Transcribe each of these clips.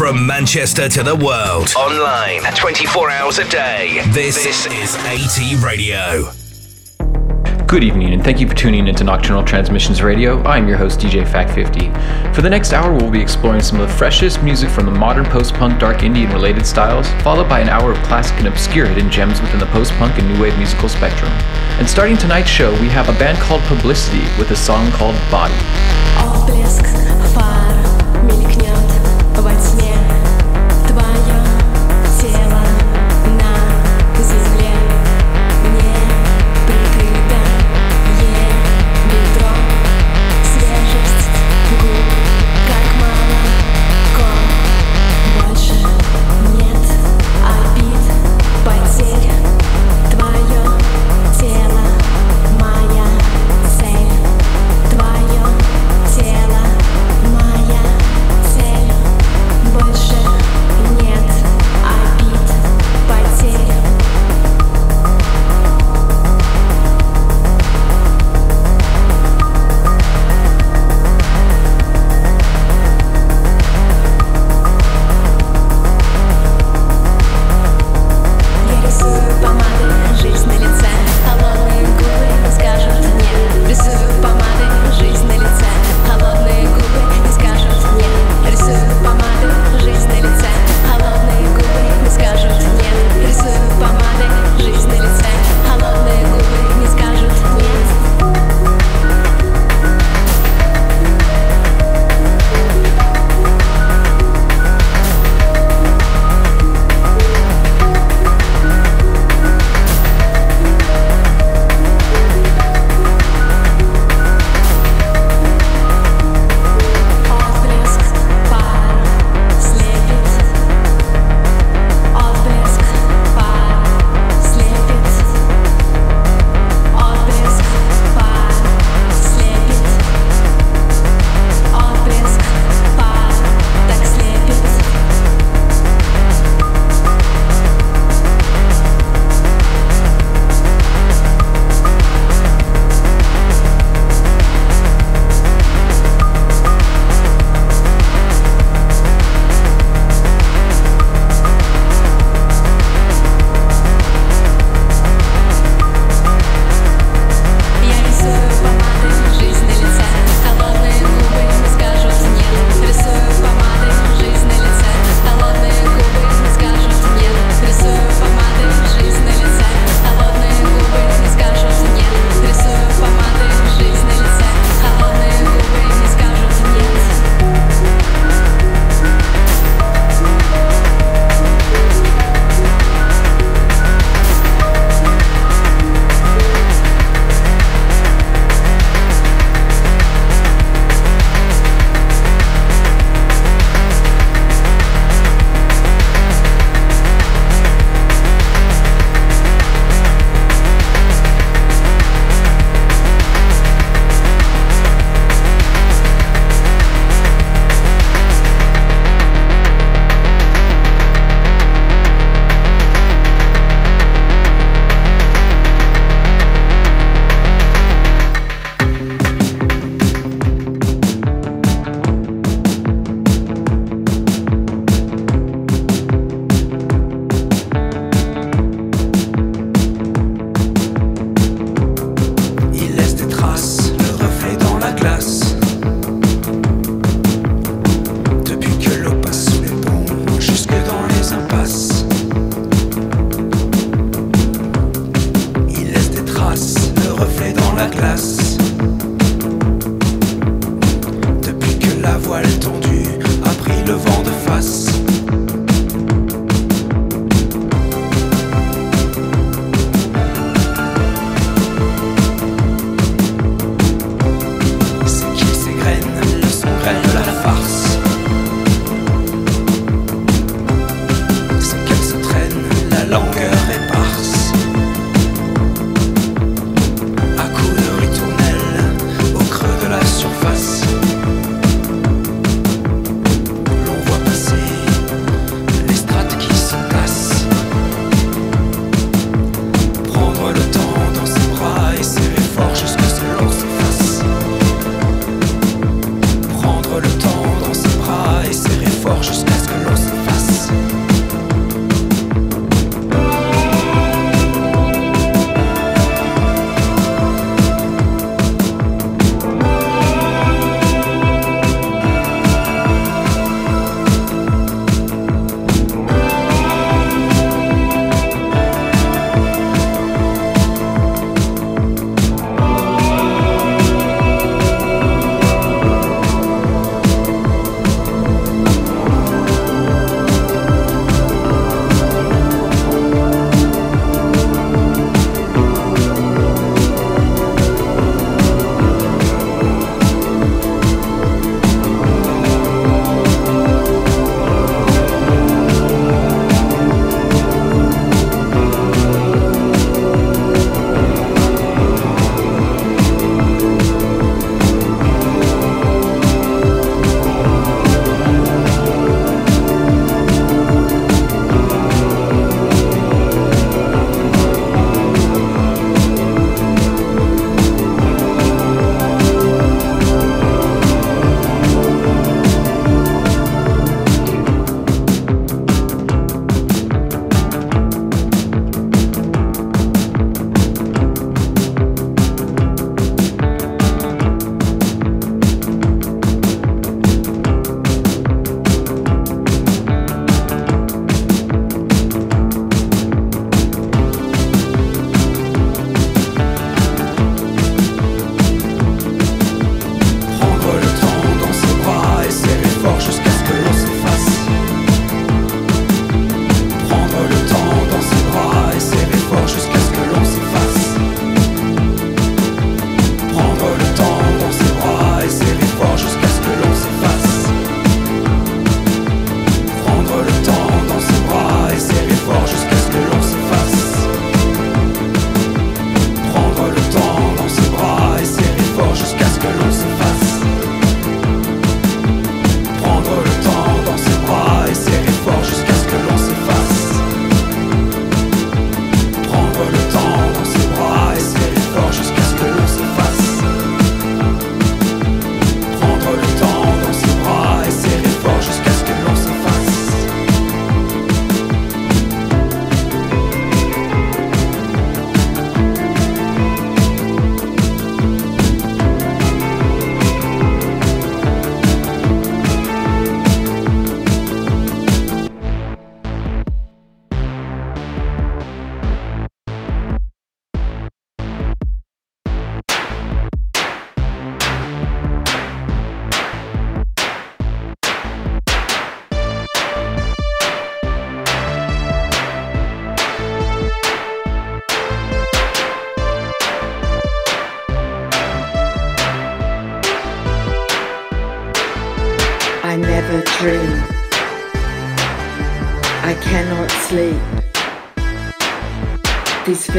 From Manchester to the world. Online 24 hours a day. This, this is AT Radio. Good evening, and thank you for tuning into Nocturnal Transmissions Radio. I'm your host, DJ Fact50. For the next hour, we'll be exploring some of the freshest music from the modern post punk, dark indie, and related styles, followed by an hour of classic and obscure hidden gems within the post punk and new wave musical spectrum. And starting tonight's show, we have a band called Publicity with a song called Body.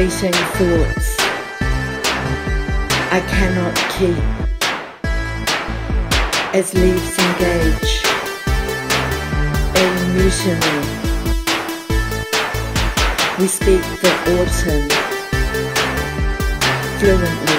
These thoughts I cannot keep as leaves engage in mutiny. We speak the autumn fluently.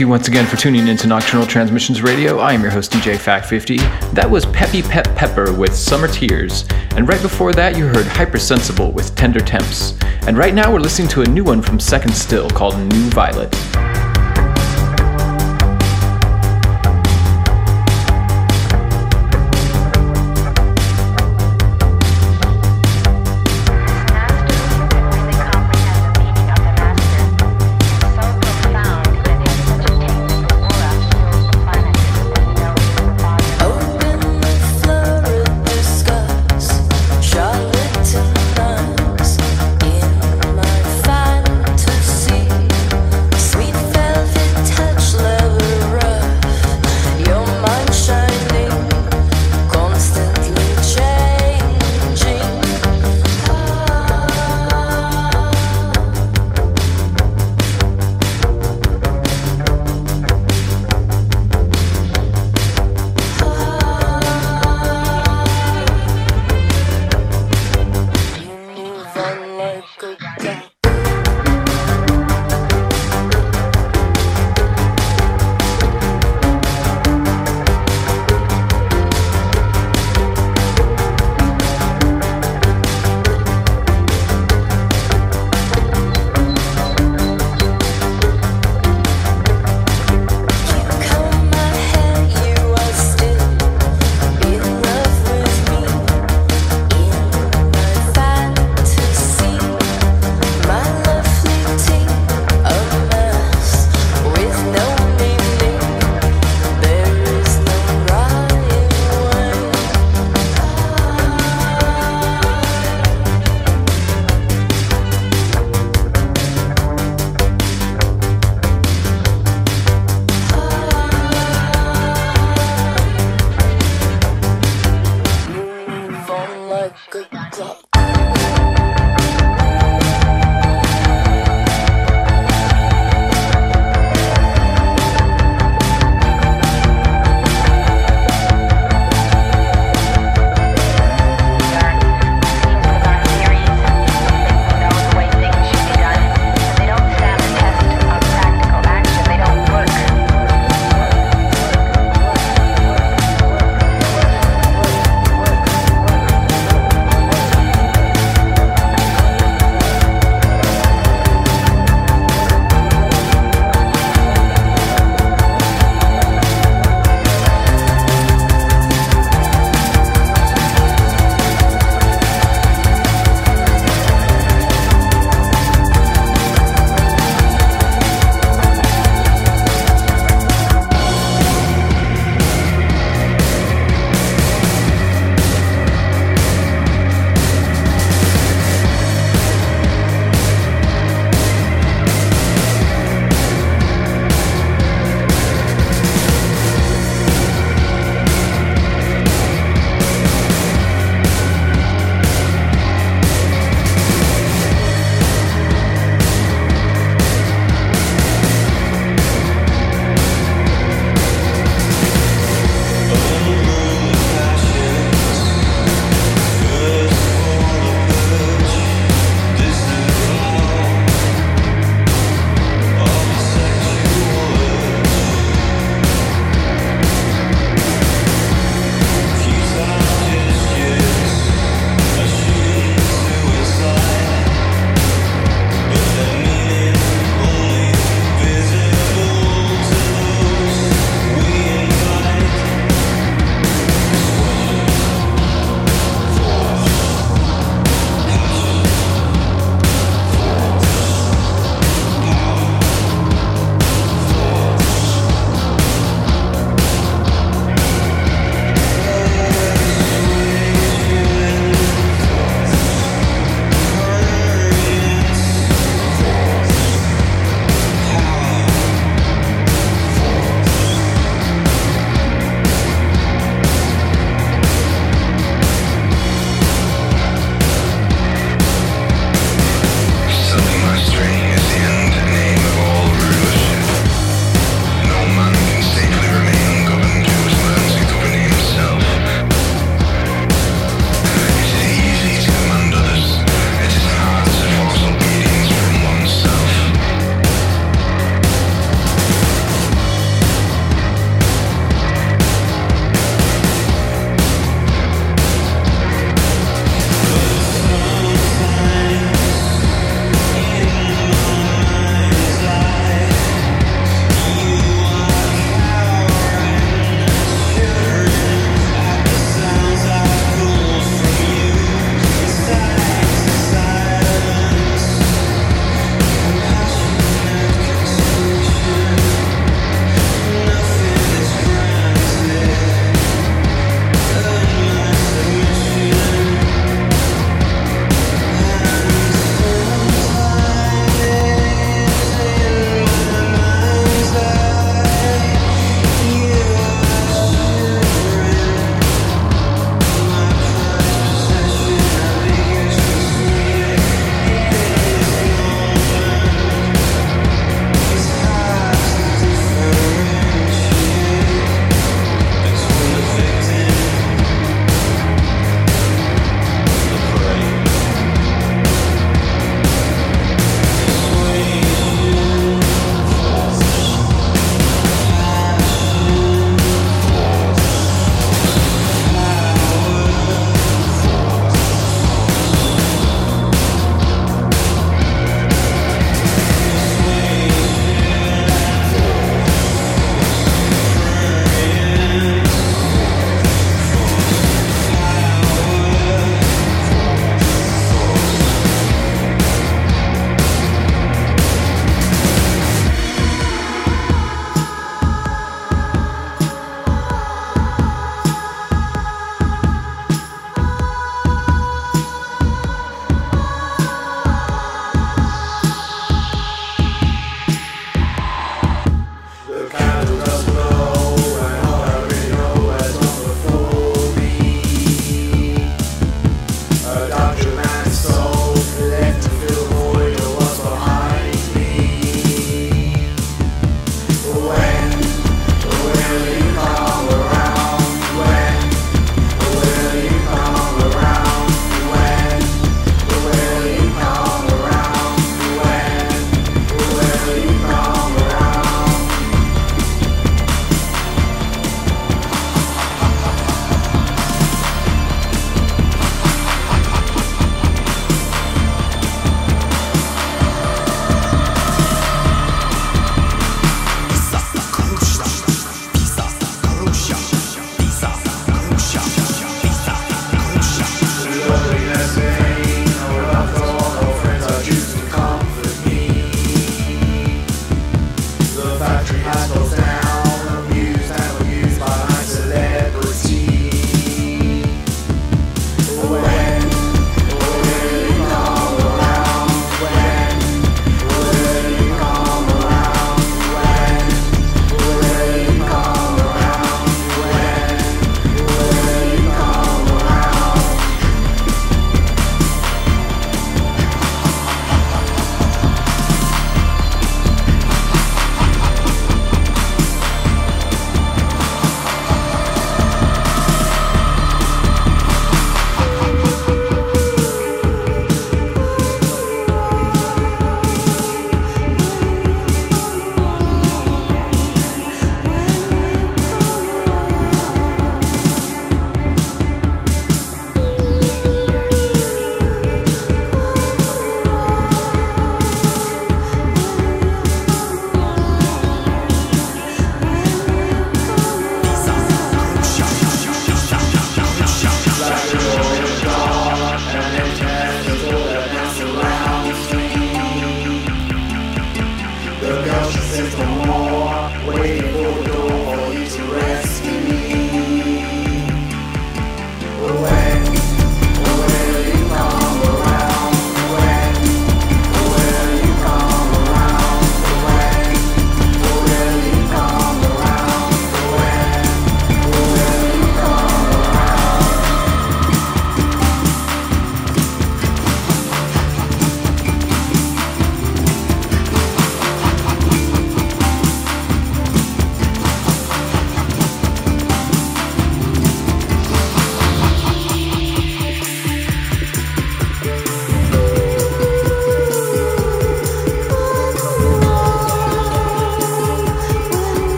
You once again for tuning into Nocturnal Transmissions Radio. I am your host, DJ Fact50. That was Peppy Pep Pepper with Summer Tears. And right before that, you heard Hypersensible with Tender Temps. And right now, we're listening to a new one from Second Still called New Violet.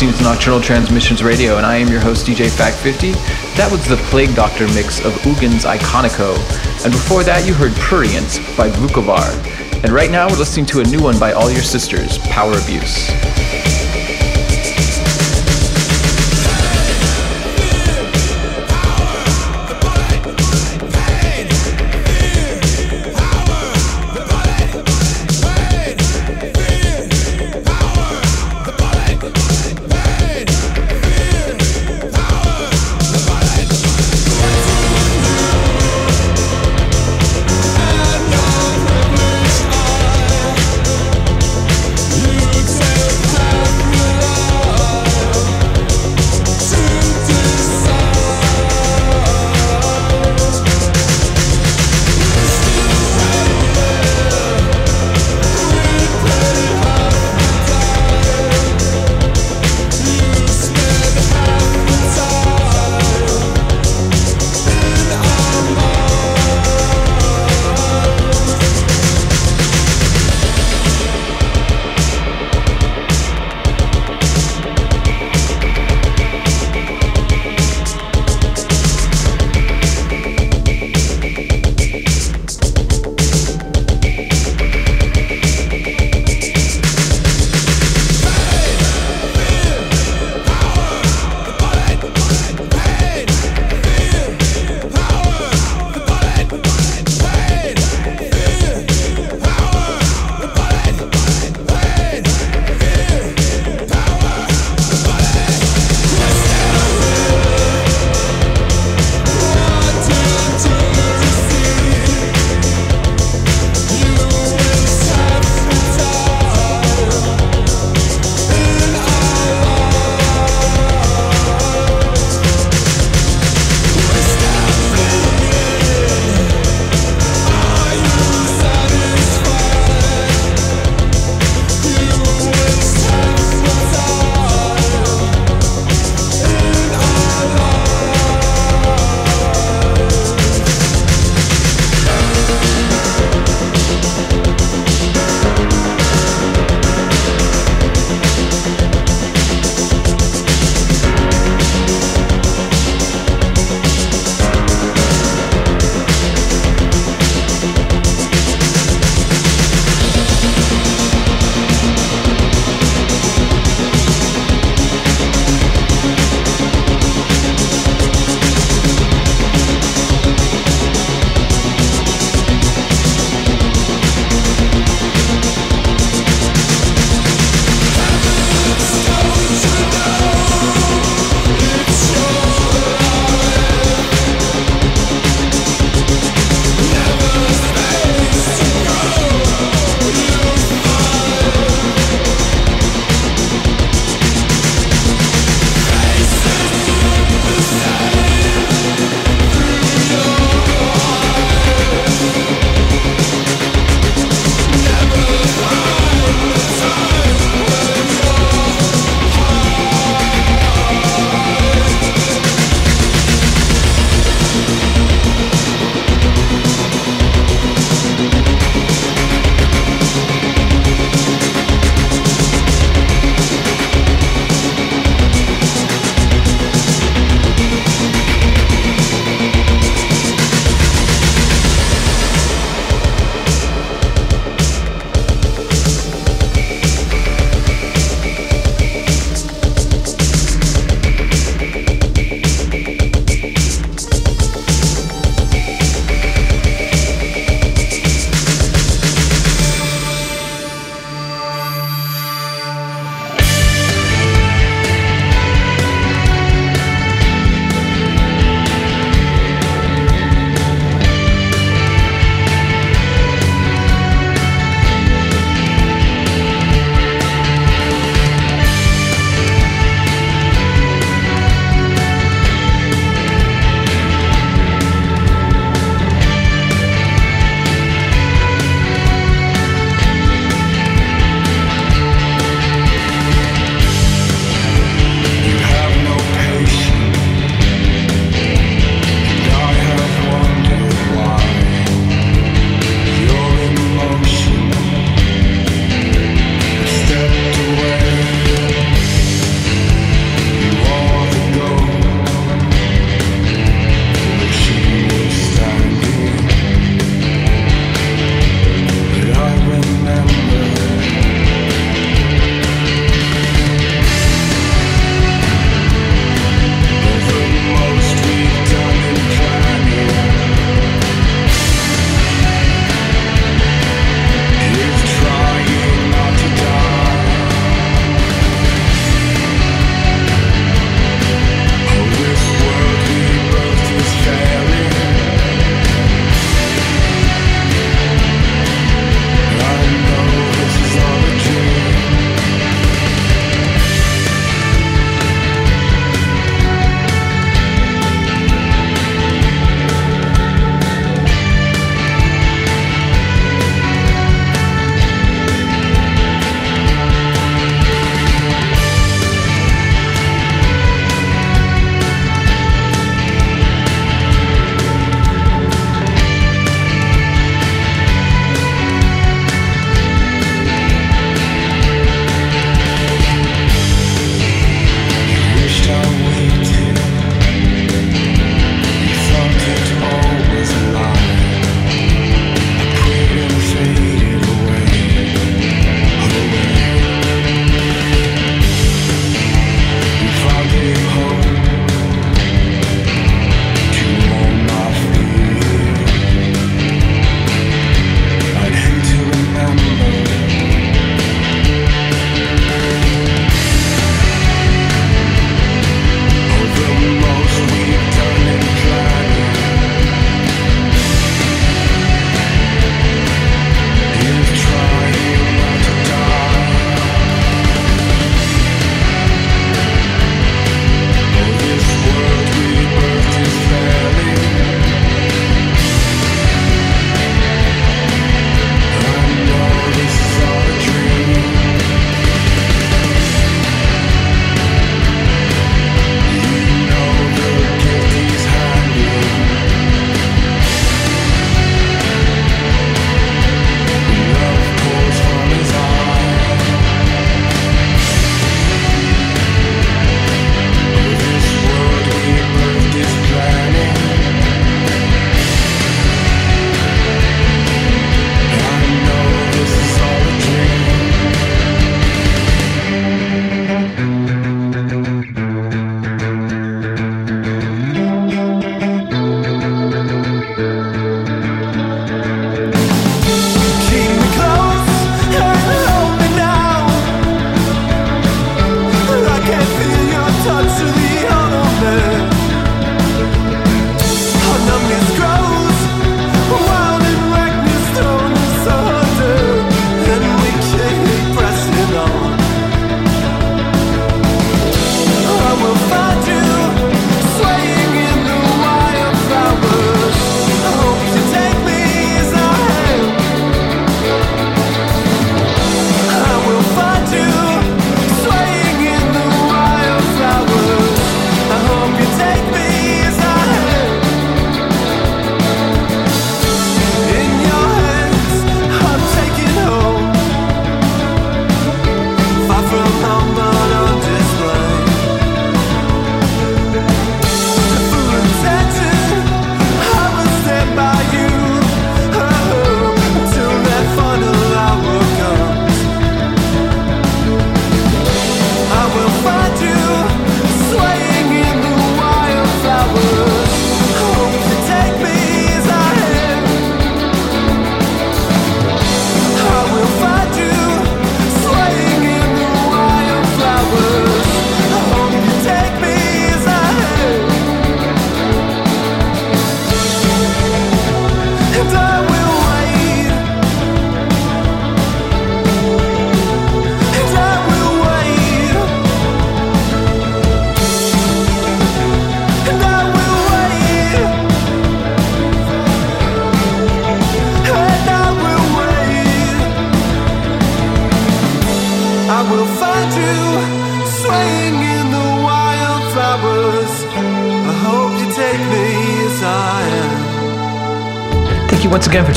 Listening to Nocturnal Transmissions Radio, and I am your host, DJ Fact50. That was the Plague Doctor mix of Oogan's Iconico. And before that, you heard Prurient by Vukovar. And right now, we're listening to a new one by All Your Sisters, Power Abuse.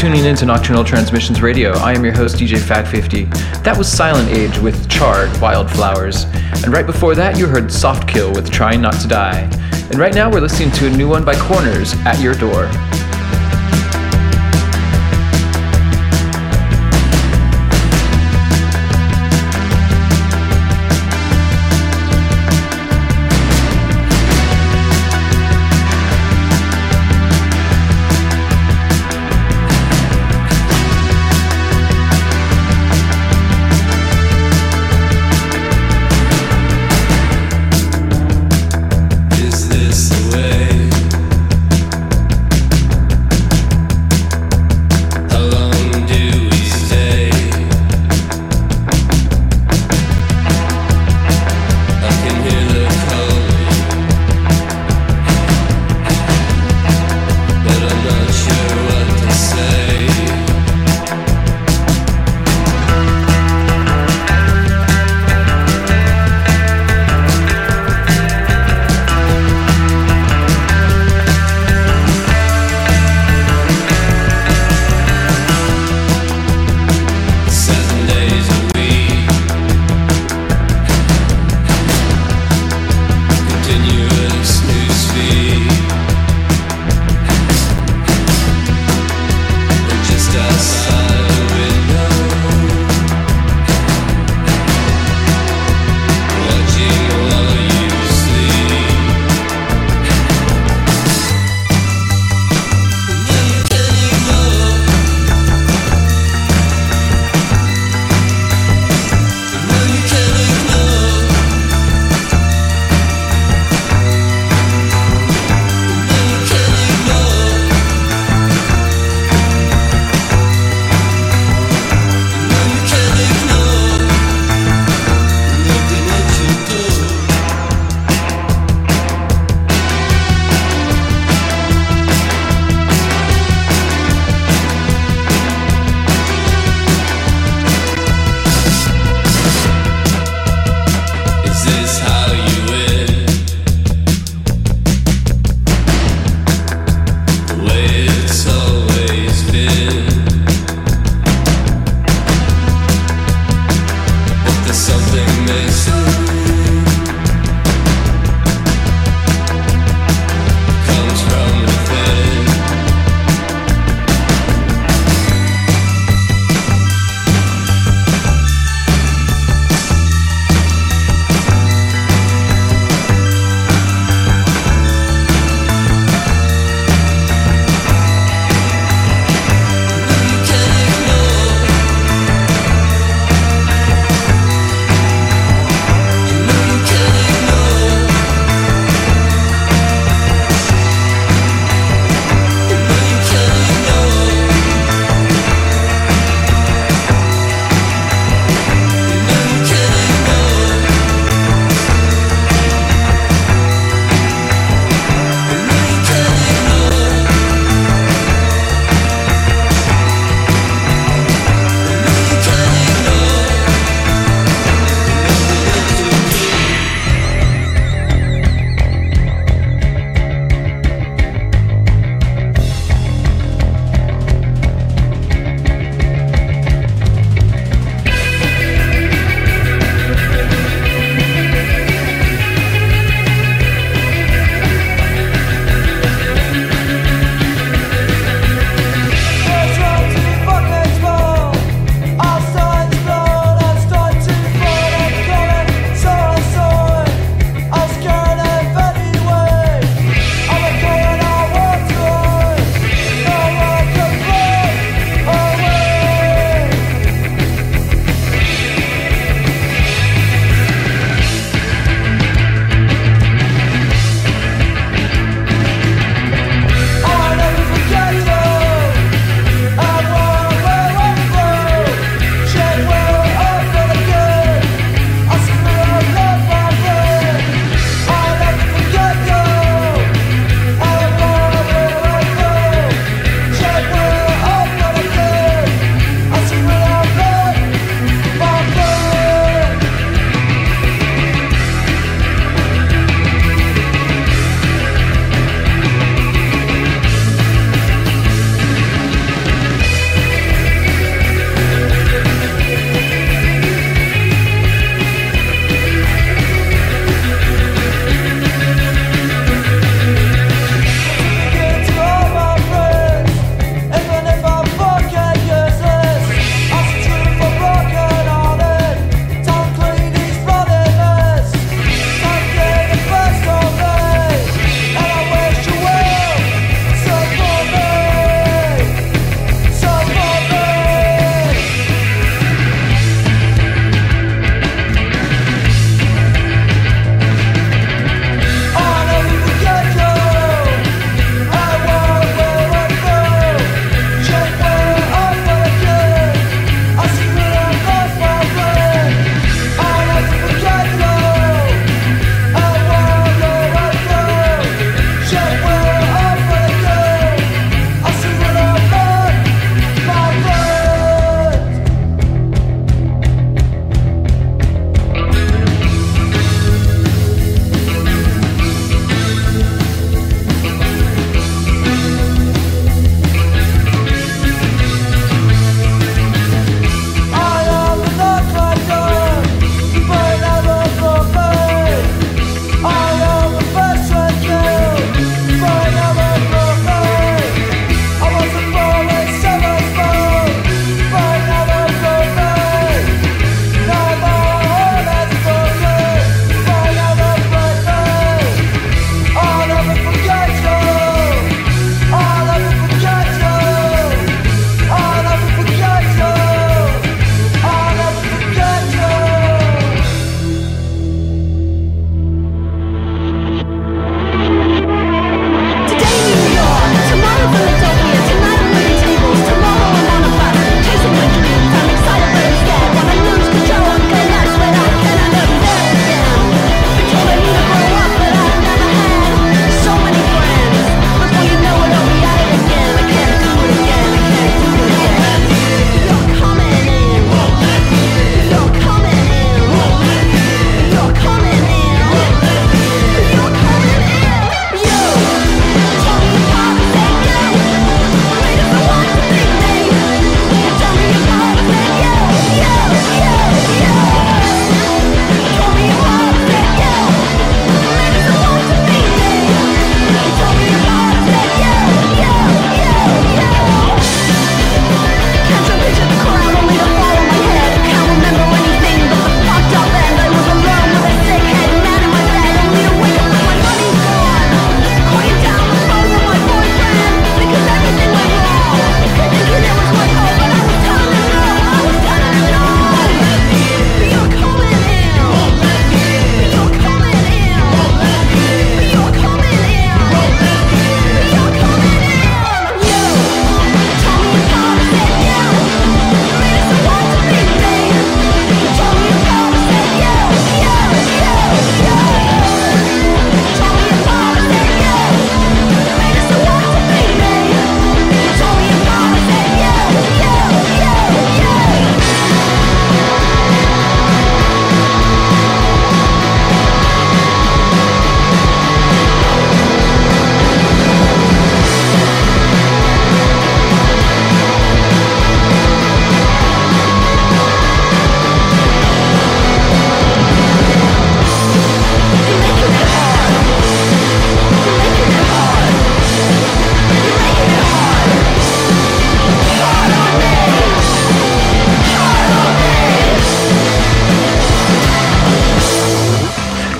Tuning in to Nocturnal Transmissions Radio. I am your host, DJ Fact50. That was Silent Age with Charred Wildflowers. And right before that, you heard Soft Kill with Trying Not to Die. And right now, we're listening to a new one by Corners, At Your Door.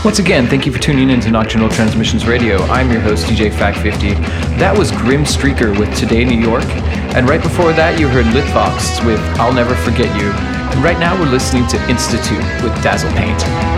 Once again, thank you for tuning in to Nocturnal Transmissions Radio. I'm your host, DJ Fact50. That was Grim Streaker with Today New York. And right before that, you heard Litovsk with I'll Never Forget You. And right now, we're listening to Institute with Dazzle Paint.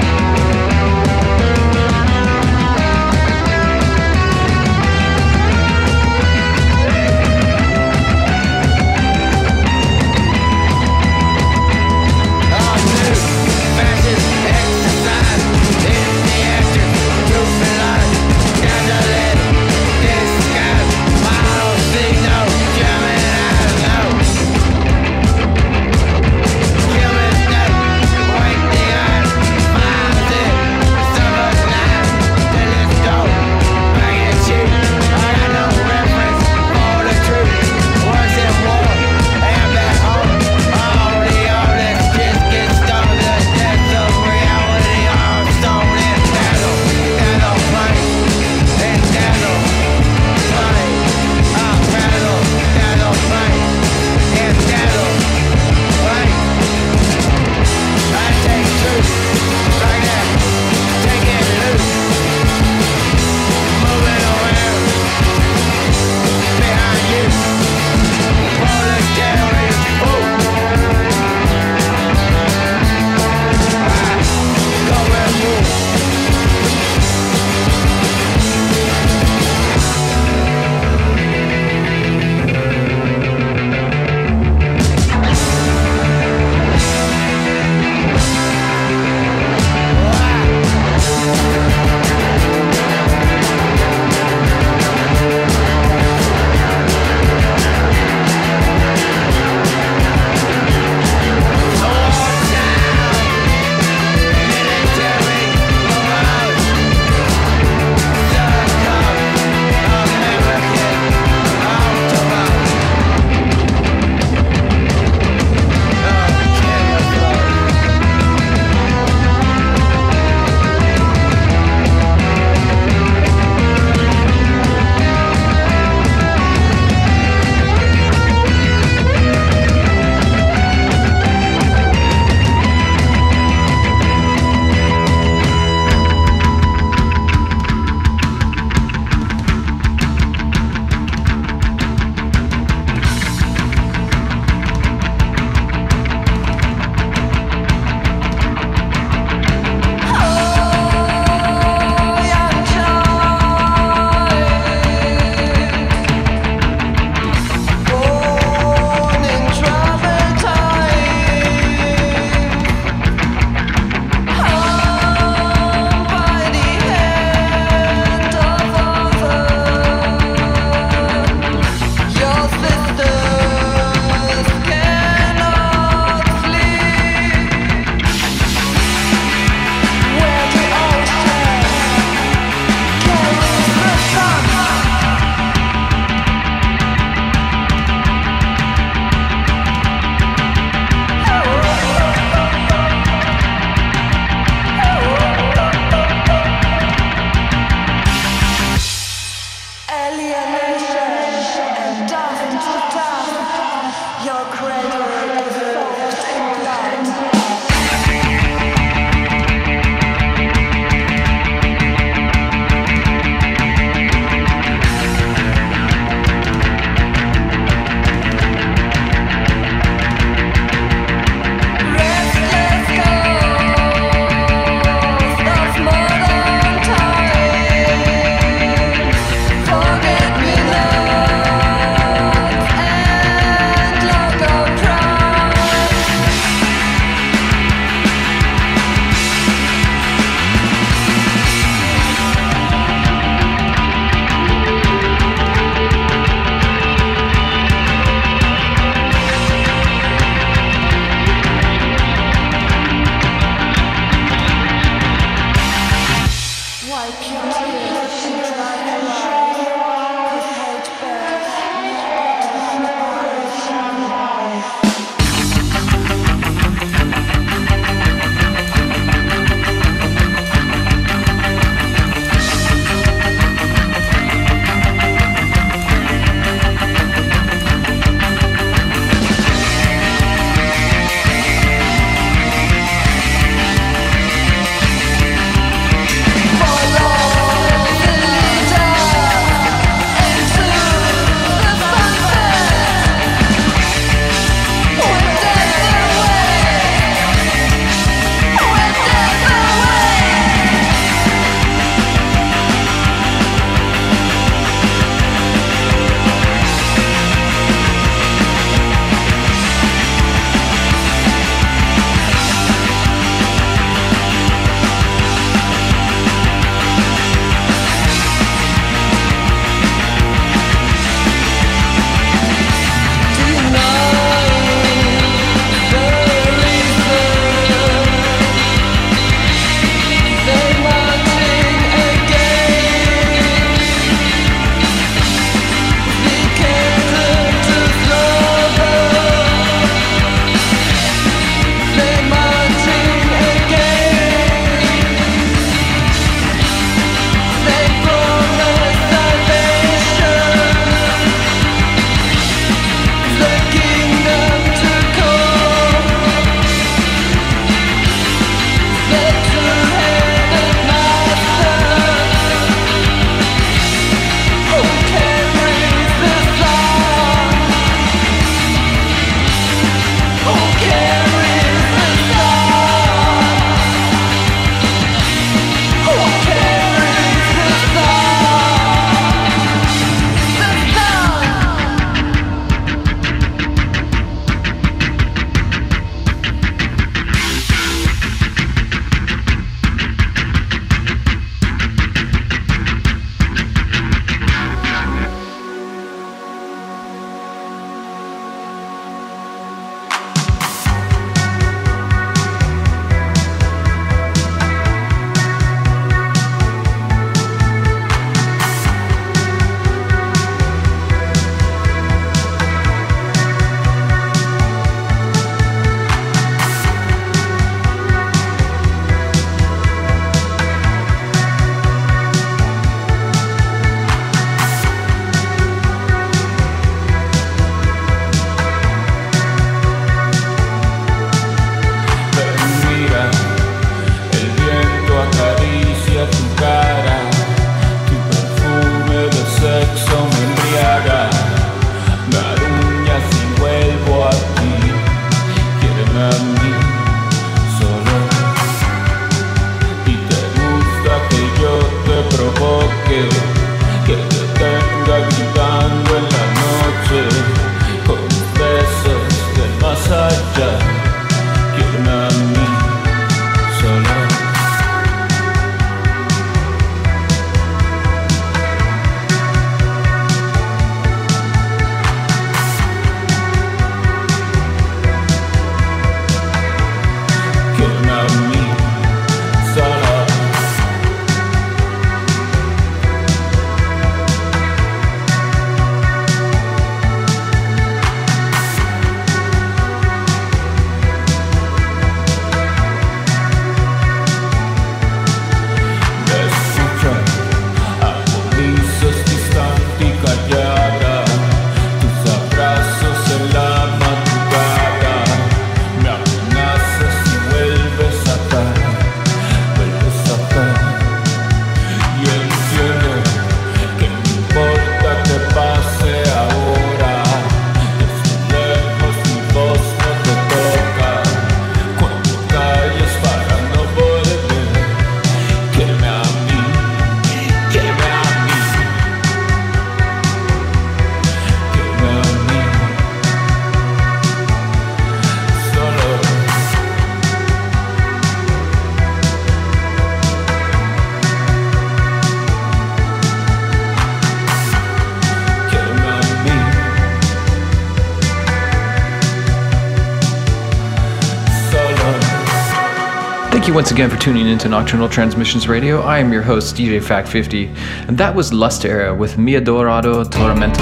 Once again for tuning into Nocturnal Transmissions Radio. I am your host, DJ Fact50, and that was Lust Era with Mi Adorado Tormento.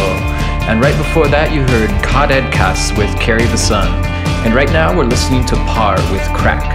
And right before that, you heard Kadeadkas with Carry the Sun. And right now, we're listening to PAAR with Crack.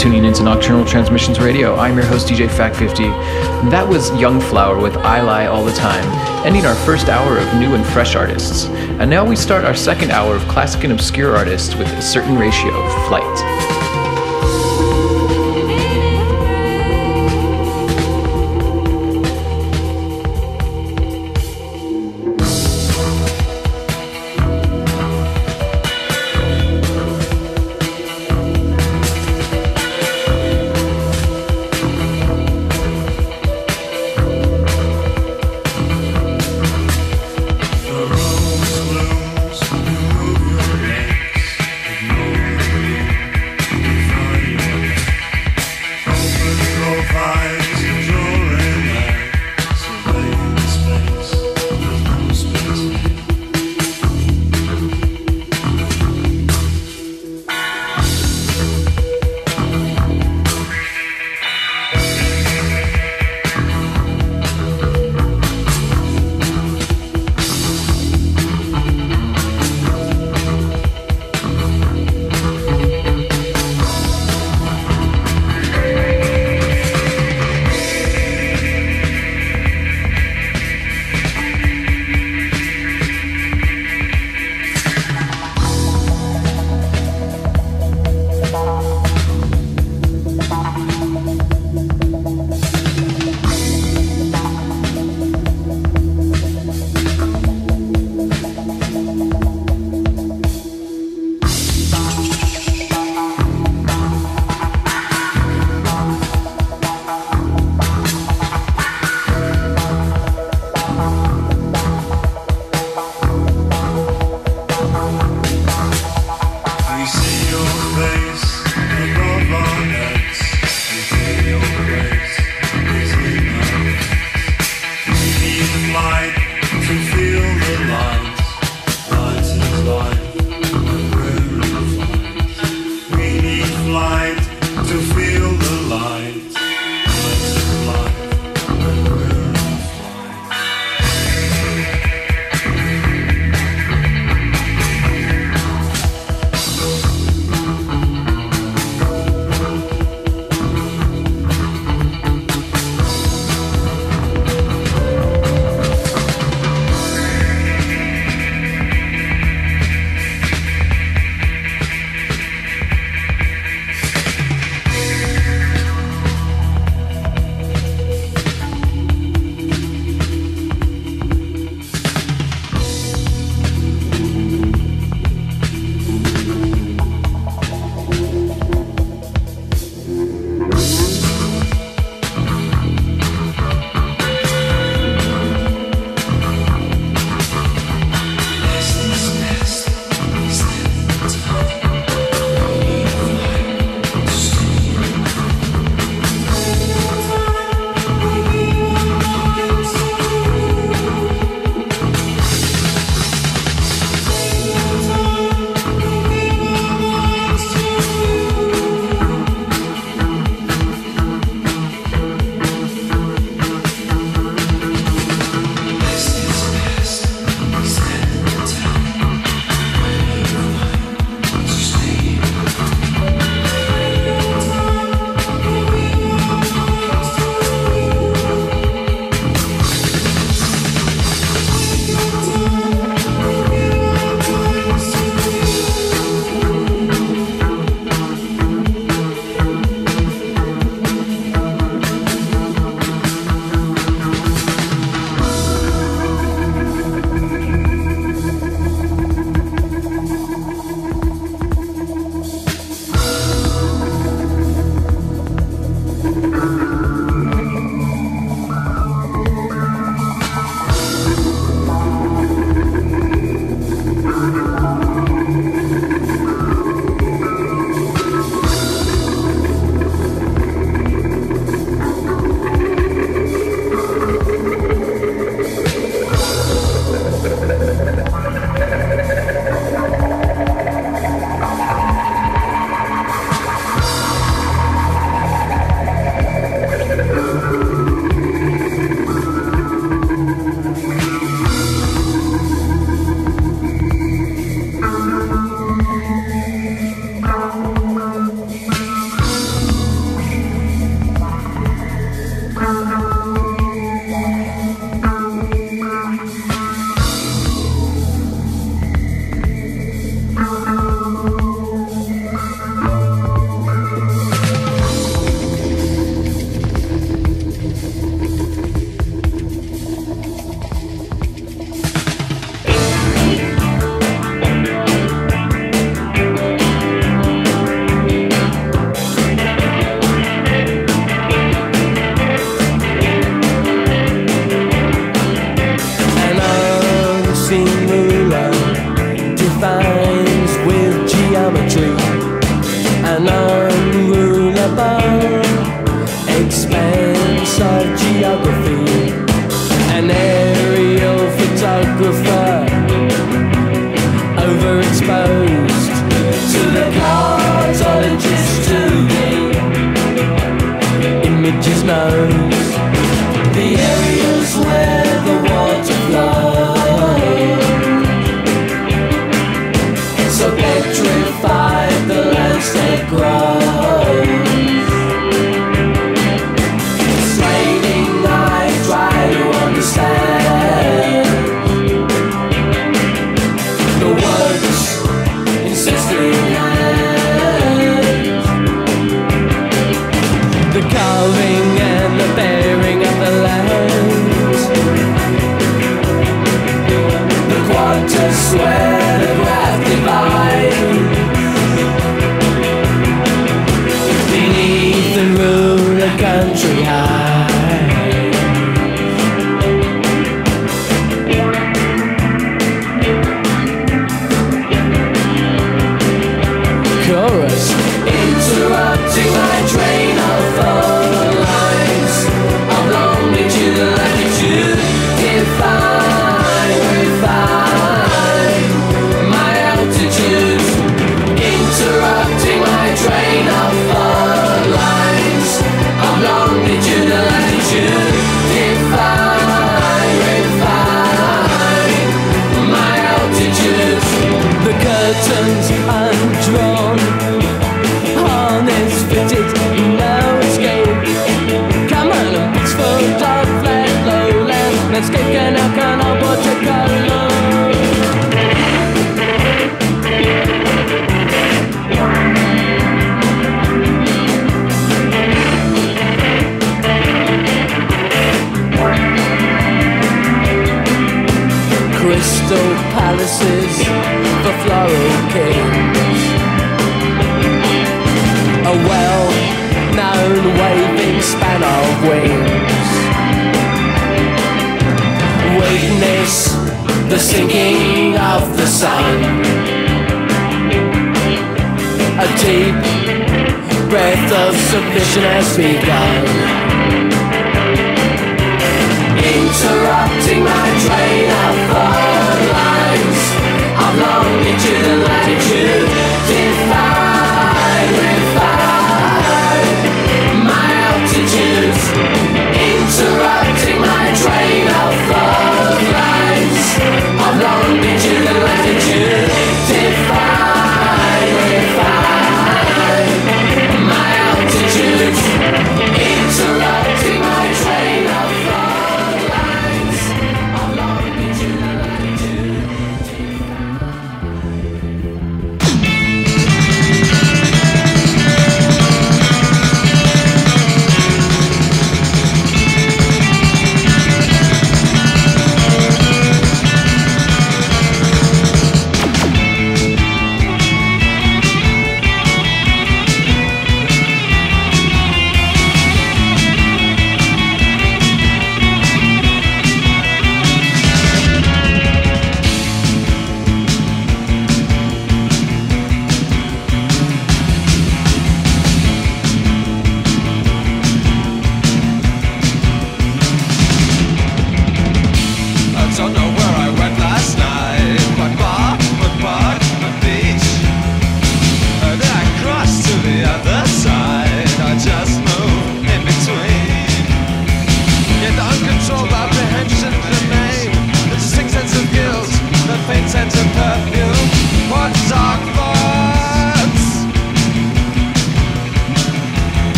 Tuning into Nocturnal Transmissions Radio. I'm your host, DJ Fact50. That was Jungfrau with I Lie All the Time, ending our first hour of new and fresh artists. And now we start our second hour of classic and obscure artists with a certain ratio of flight.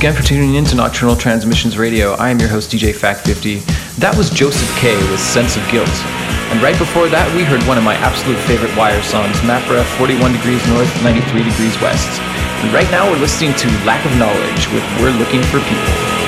Again for tuning in to Nocturnal Transmissions Radio. I am your host, DJ Fact50. That was Josef K with Sense of Guilt. And right before that, we heard one of my absolute favorite Wire songs, Map Ref 41 Degrees North, 93 Degrees West. And right now, we're listening to Lack of Knowledge with We're Looking for People.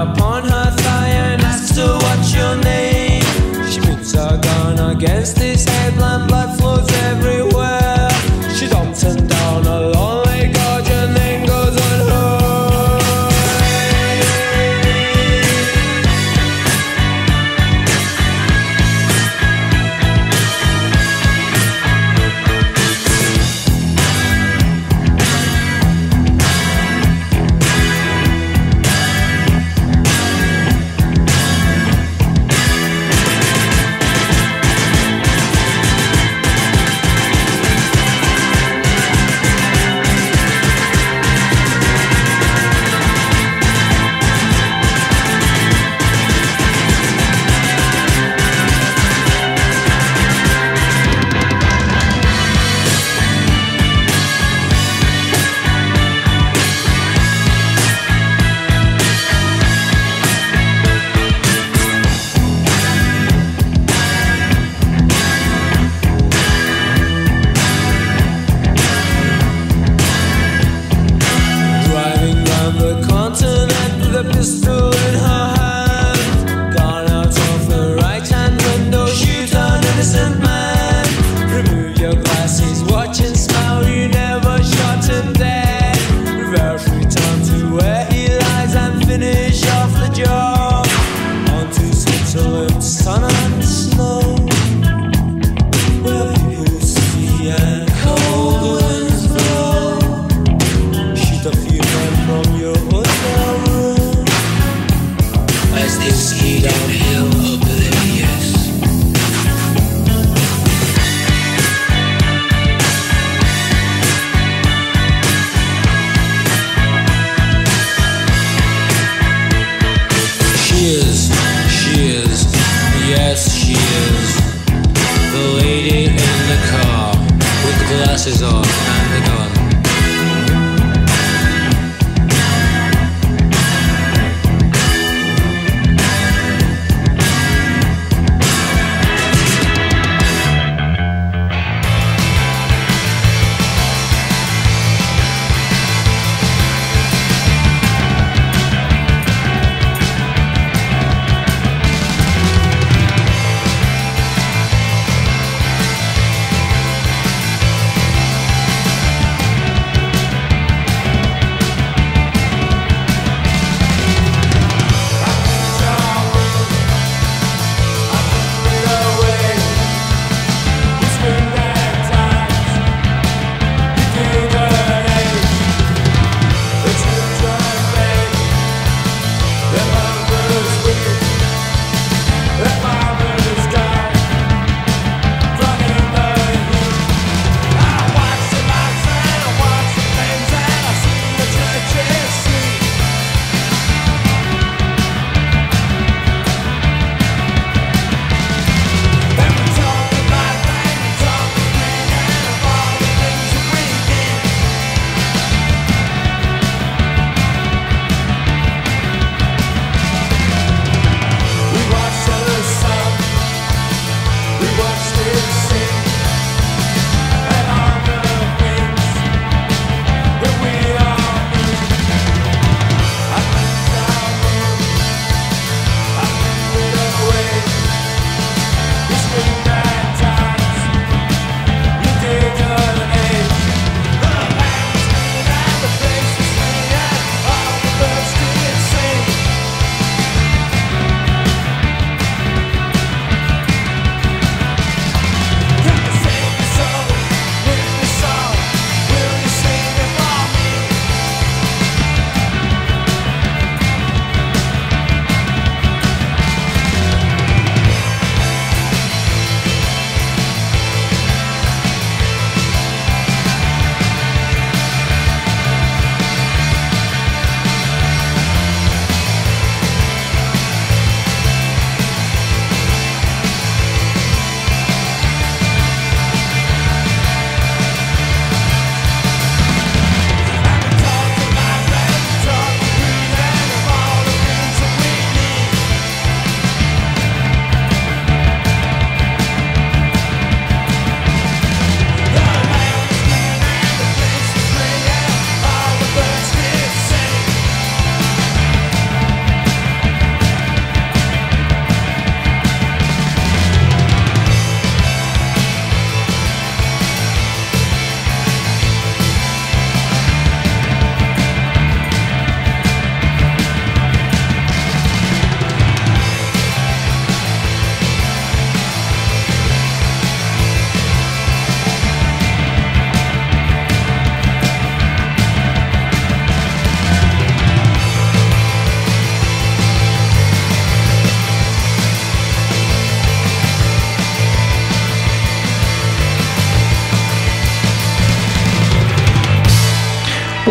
Hand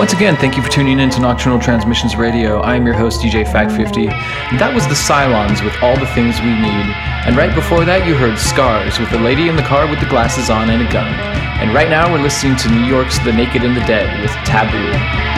Once again, thank you for tuning in to Nocturnal Transmissions Radio. I am your host, DJ Fact50. That was the Psylons with All the Things We Need. And right before that, you heard Scars with the lady in the car with the glasses on and a gun. And right now, we're listening to New York's The Naked and the Dead with Taboo.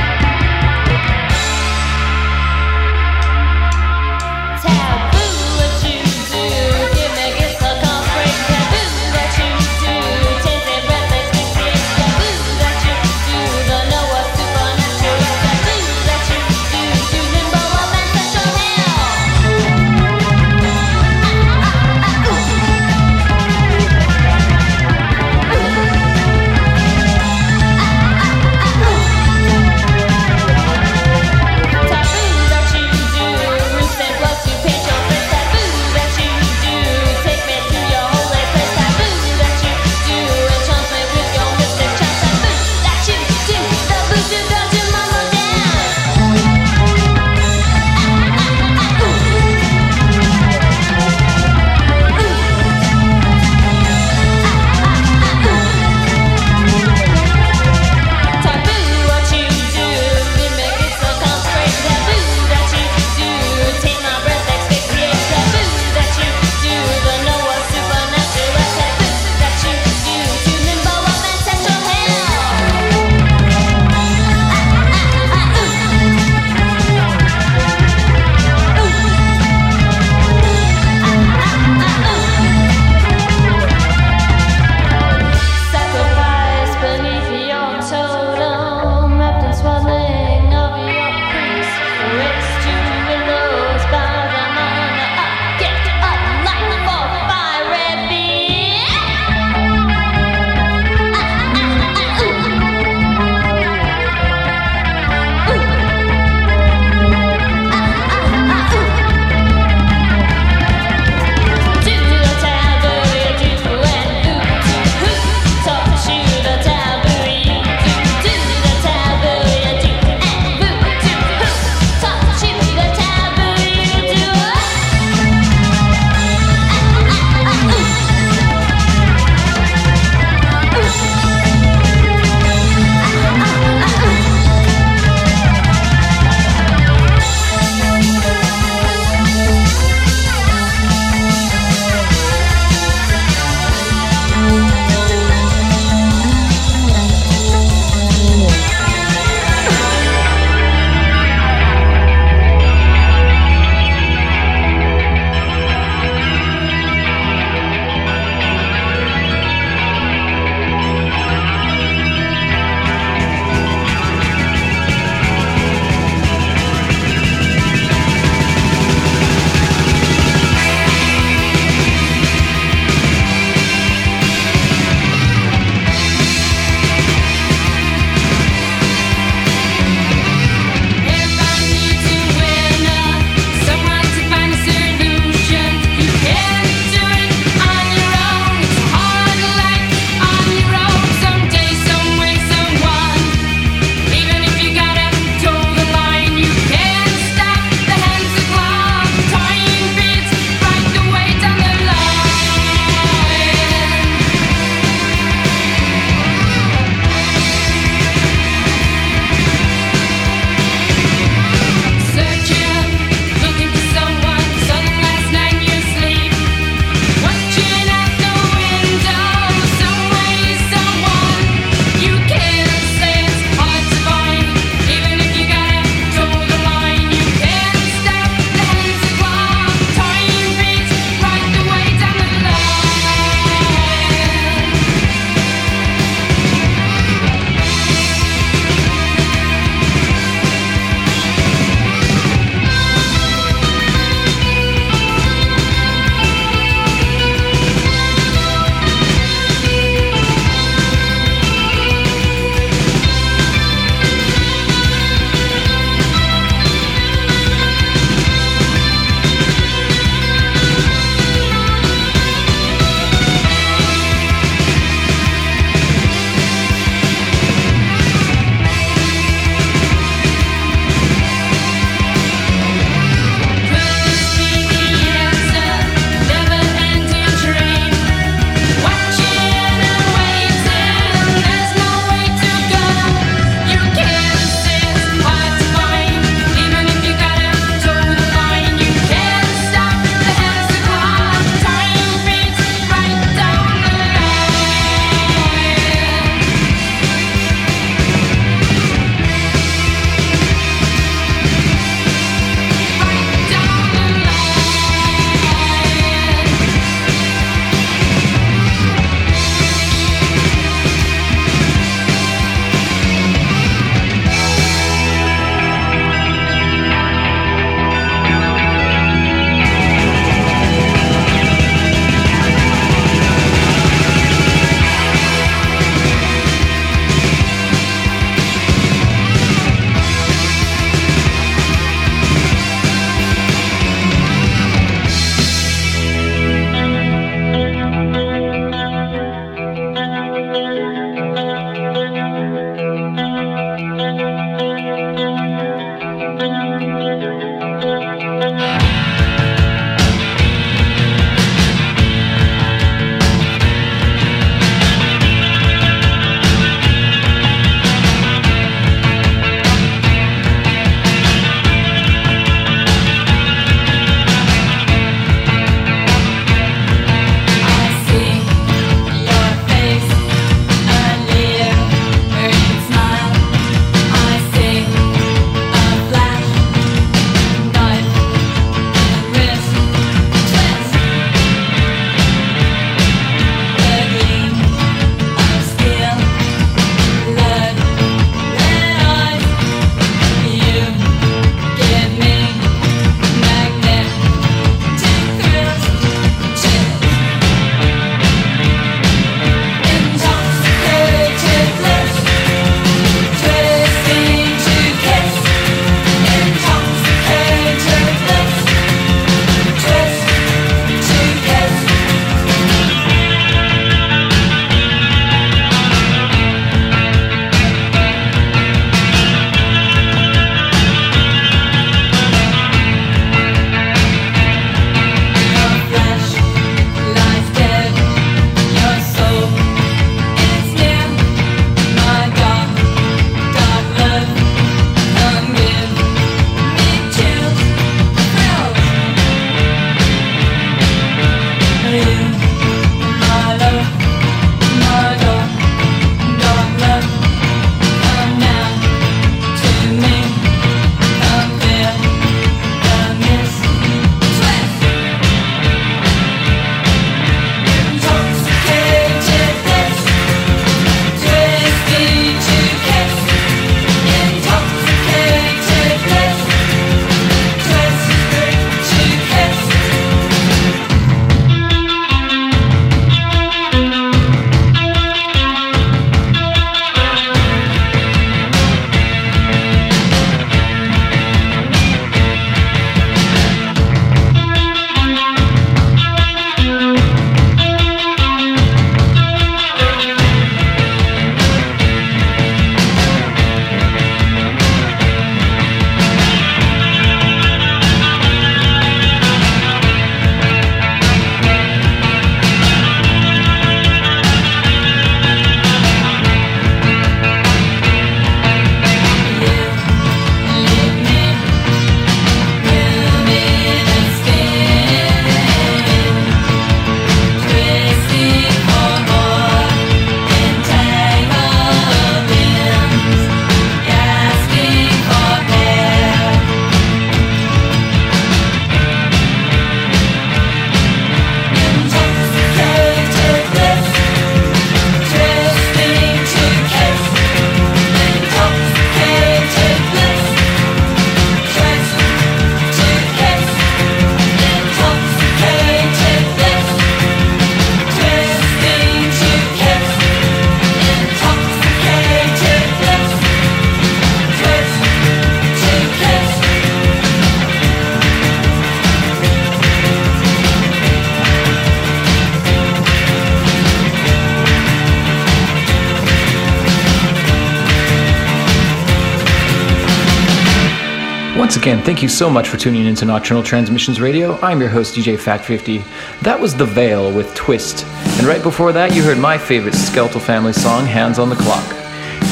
Again, thank you so much for tuning into Nocturnal Transmissions Radio. I'm your host, DJ Fact50. That was The Veil with Twist. And right before that, you heard my favorite Skeletal Family song, Hands on the Clock.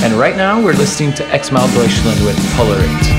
And right now, we're listening to Xmal Deutschland with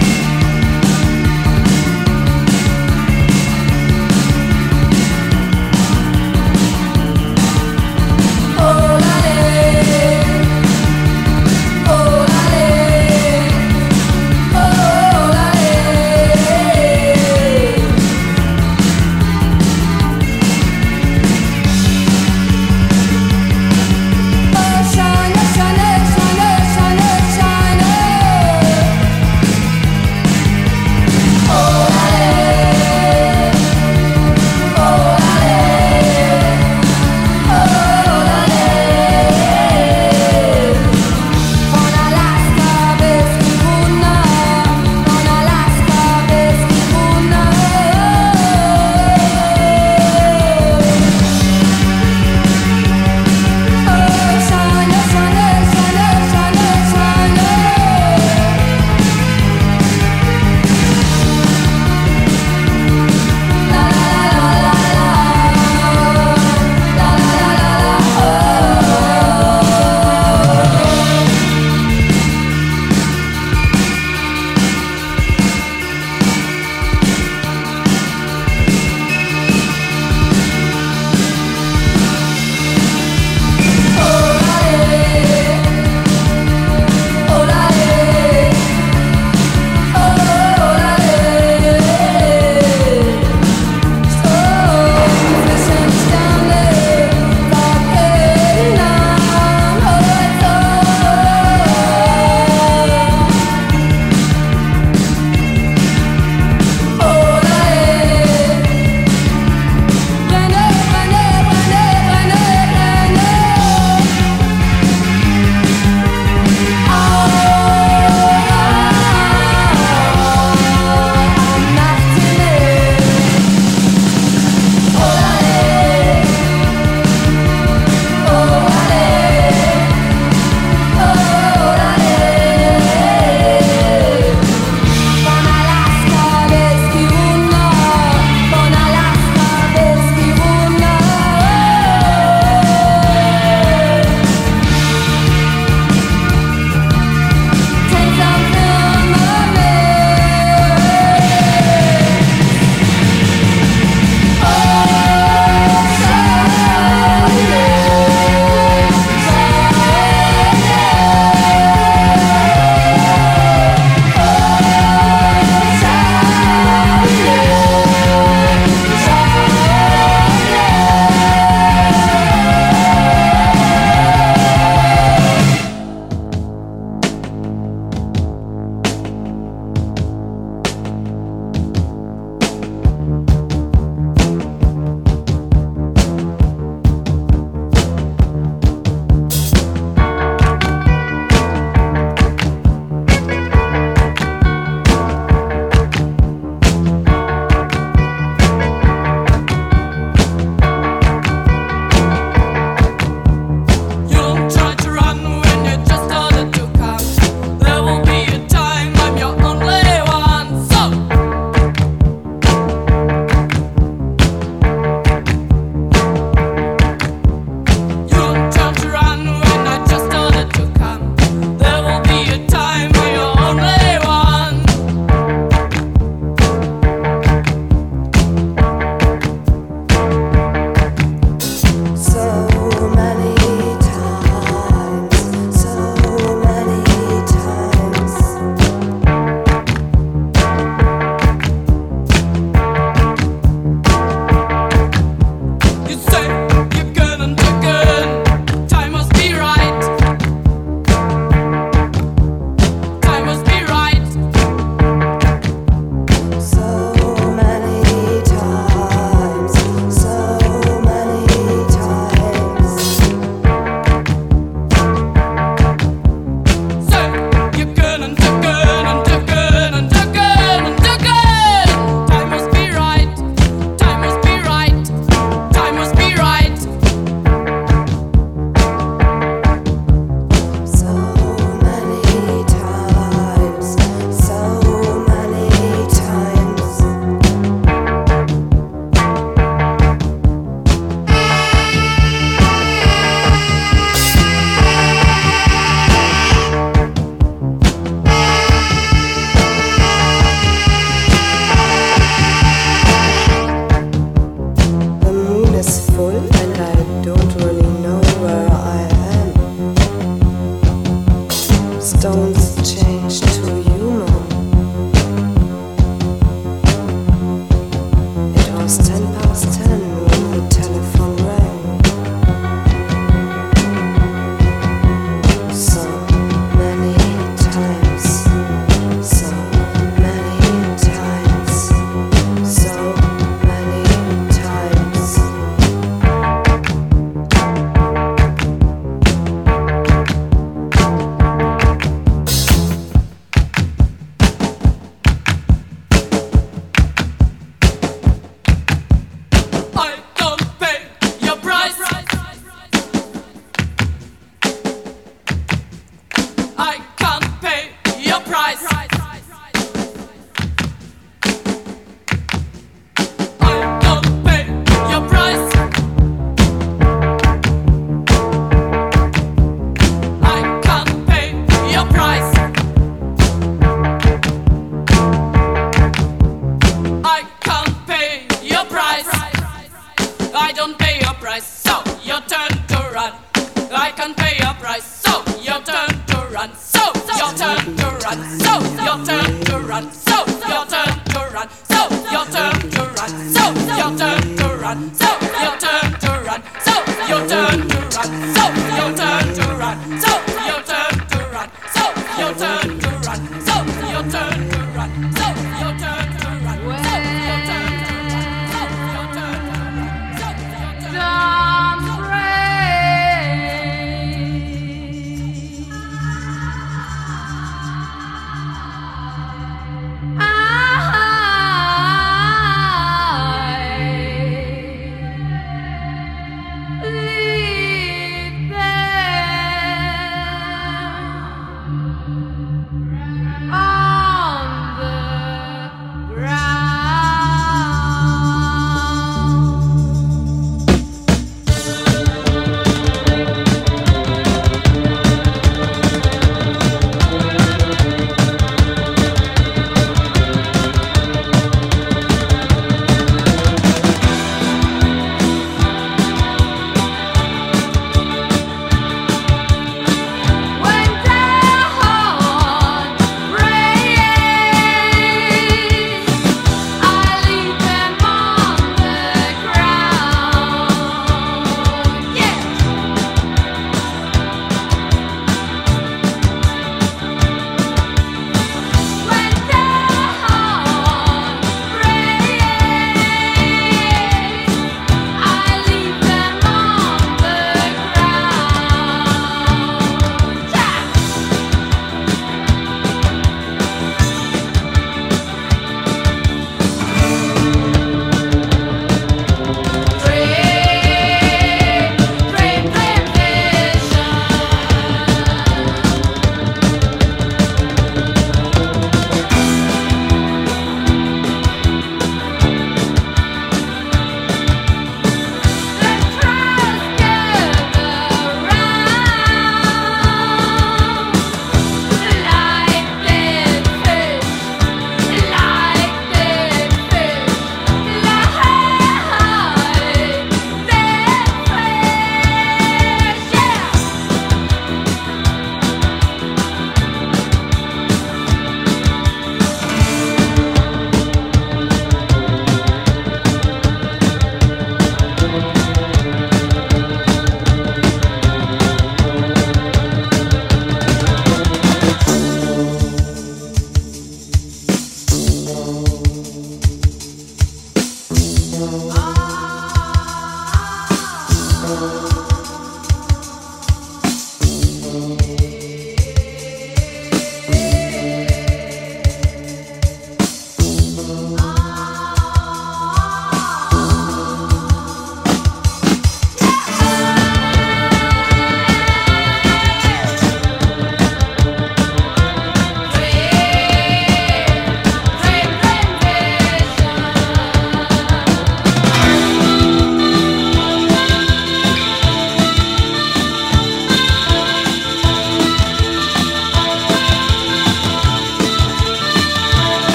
Polaricht.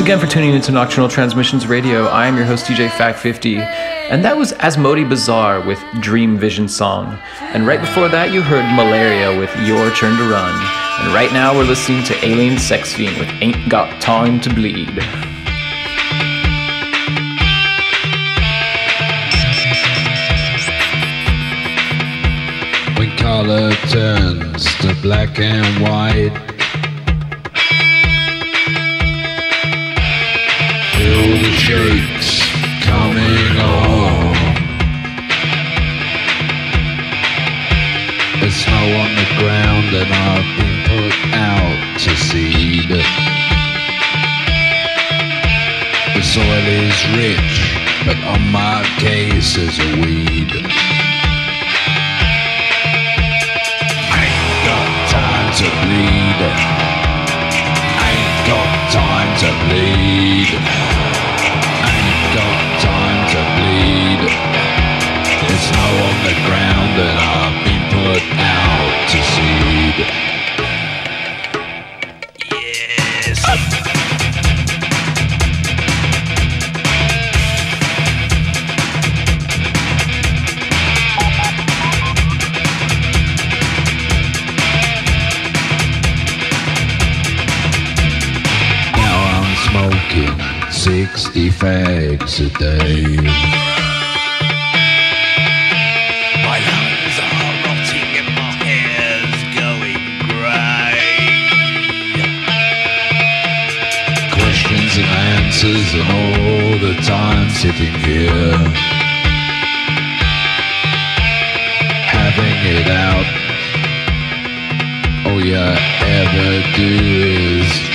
Once again for tuning into Nocturnal Transmissions Radio. I am your host, DJ Fact50, and that was Asmodi Bizarr with Dream Vision Song. And right before that, you heard Malaria with Your Turn to Run. And right now, we're listening to Alien Sex Fiend with Ain't Got Time to Bleed. When color turns to black and white Feel the shakes coming on. On the ground and I've been put out to seed. The soil is rich, but on my case is a weed. Ain't got time to bleed. Time to bleed. Ain't got time to bleed. It's snow on the ground and I've been put out to seed. 60 fags a day. My lungs are rotting and my hair's going grey. Questions and answers and all the time sitting here. Having it out. All you ever do is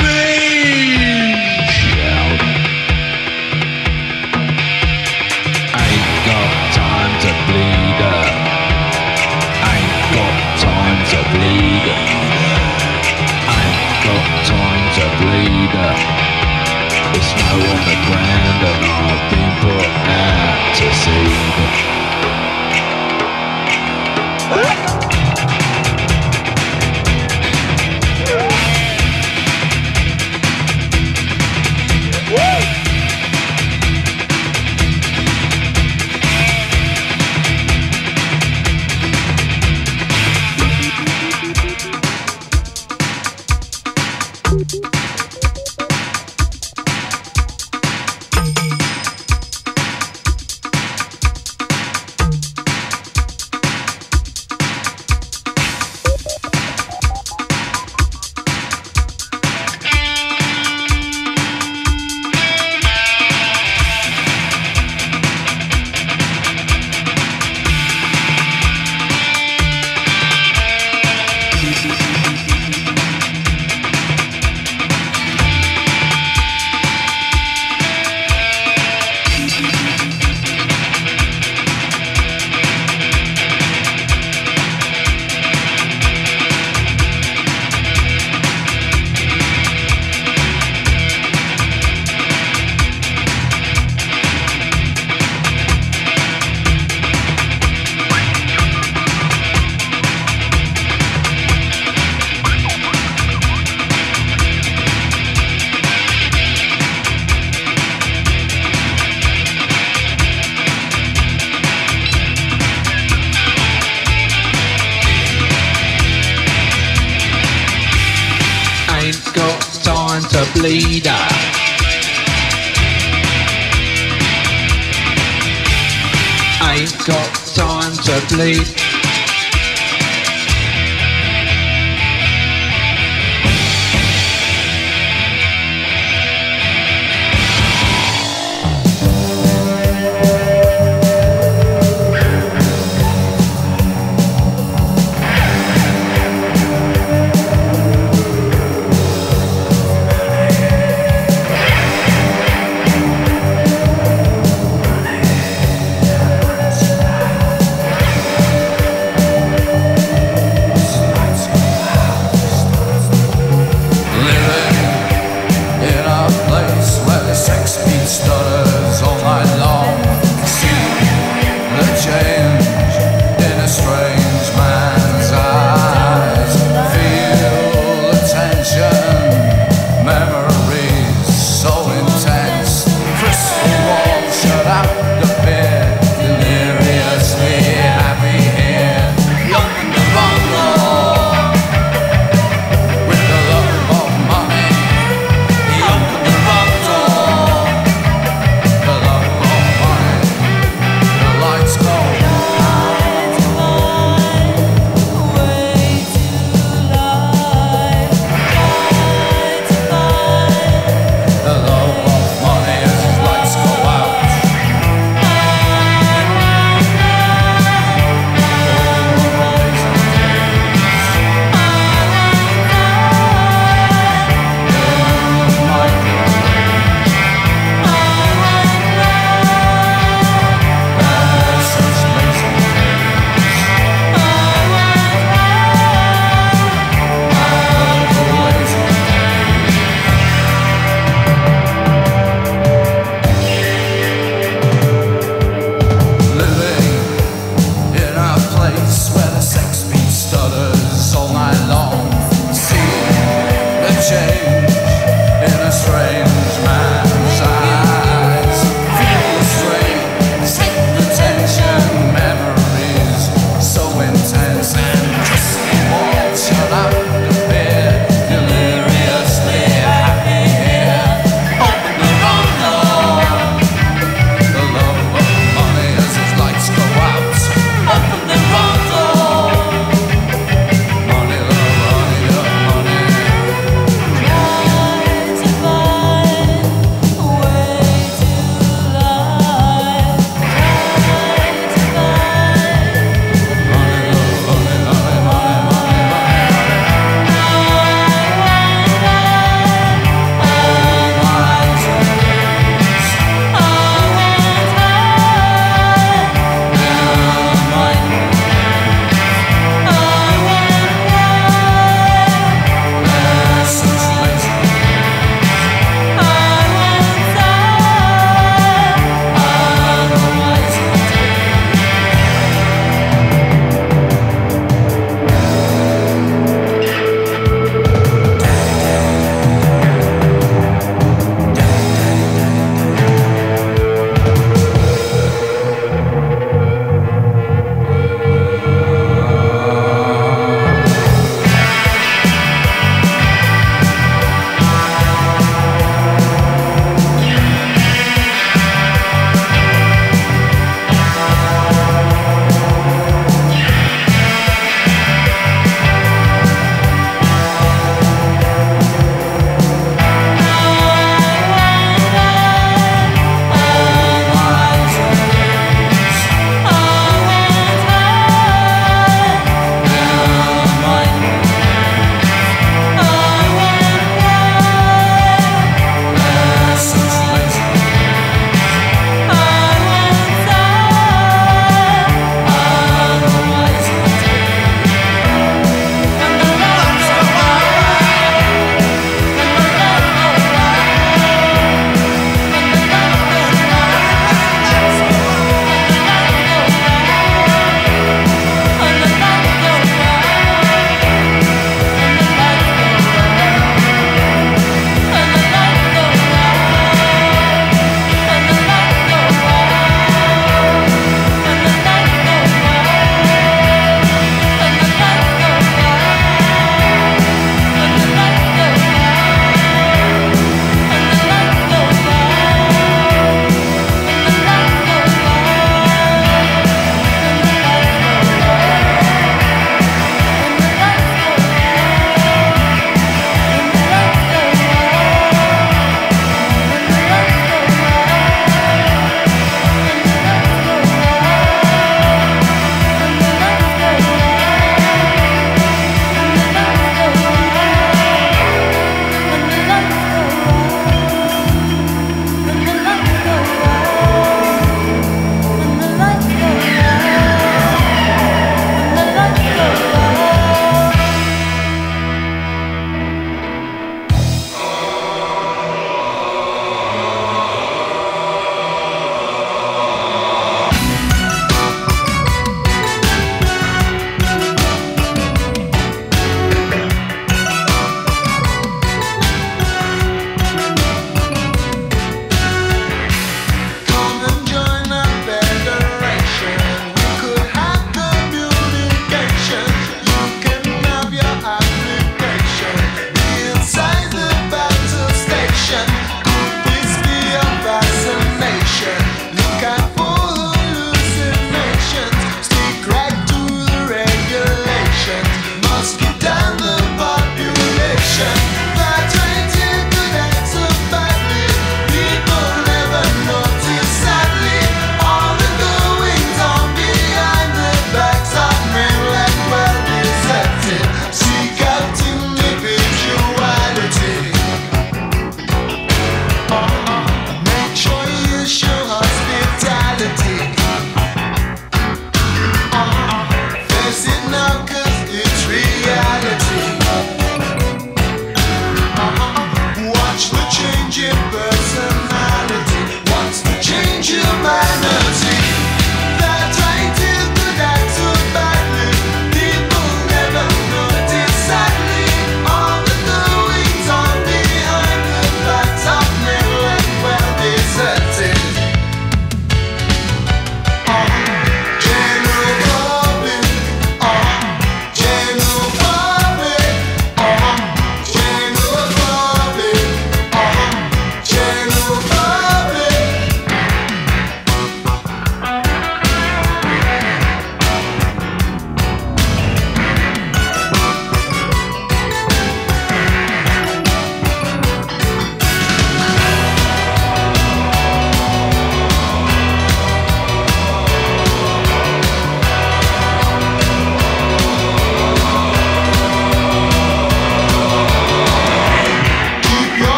on the ground and I've been time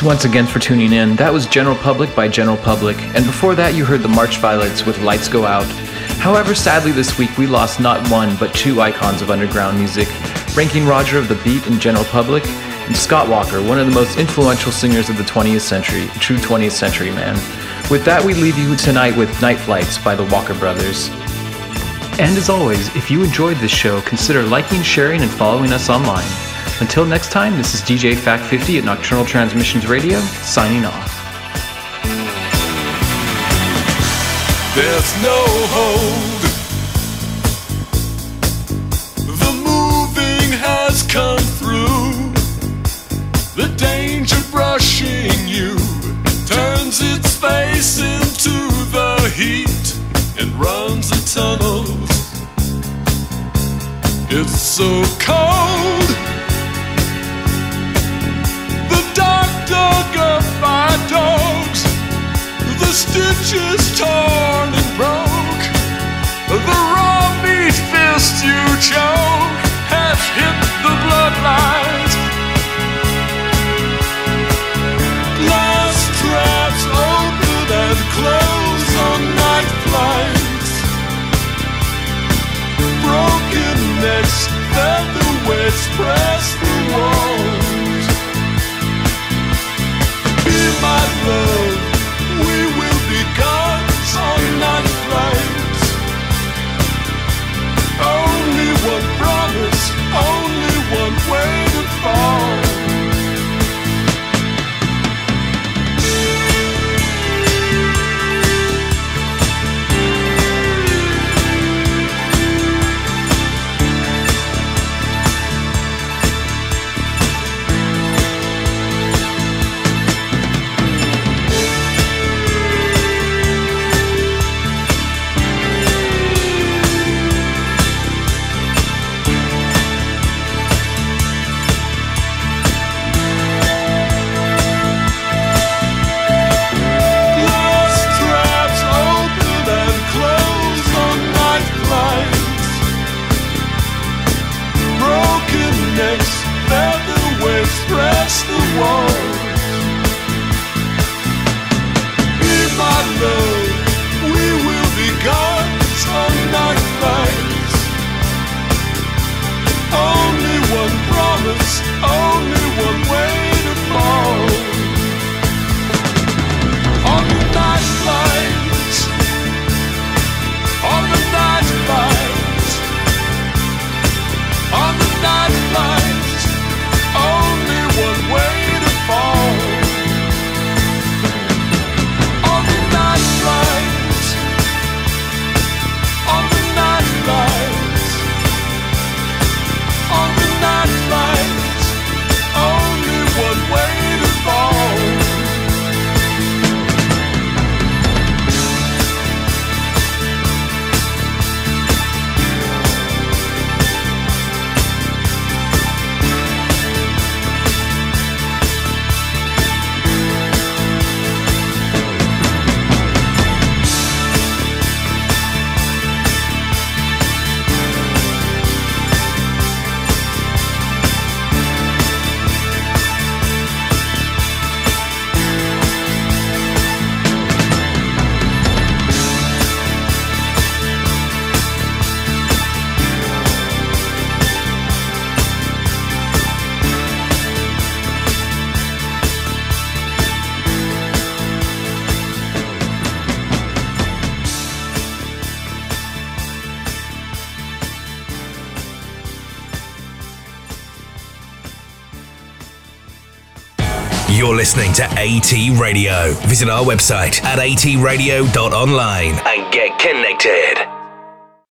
Thanks once again for tuning in. That was General Public by General Public, and before that, you heard the March Violets with Lights Go Out. However, sadly, this week we lost not one but two icons of underground music Ranking Roger of The Beat and General Public, and Scott Walker, one of the most influential singers of the 20th century, a true 20th century man. With that, we leave you tonight with Night Flights by the Walker Brothers. And as always, if you enjoyed this show, consider liking, sharing, and following us online. Until next time, this is DJ Fact50 at Nocturnal Transmissions Radio, signing off. There's no hold. The moving has come through. The danger brushing you turns its face into the heat and runs a tunnel. It's so cold. Stitches torn and broke. The raw meat fist you choke has hit the bloodlines. Glass traps open and close on night flights. Broken necks, featherweights press the walls. my love, fall. Listening to AT Radio. Visit our website at atradio.online and get connected.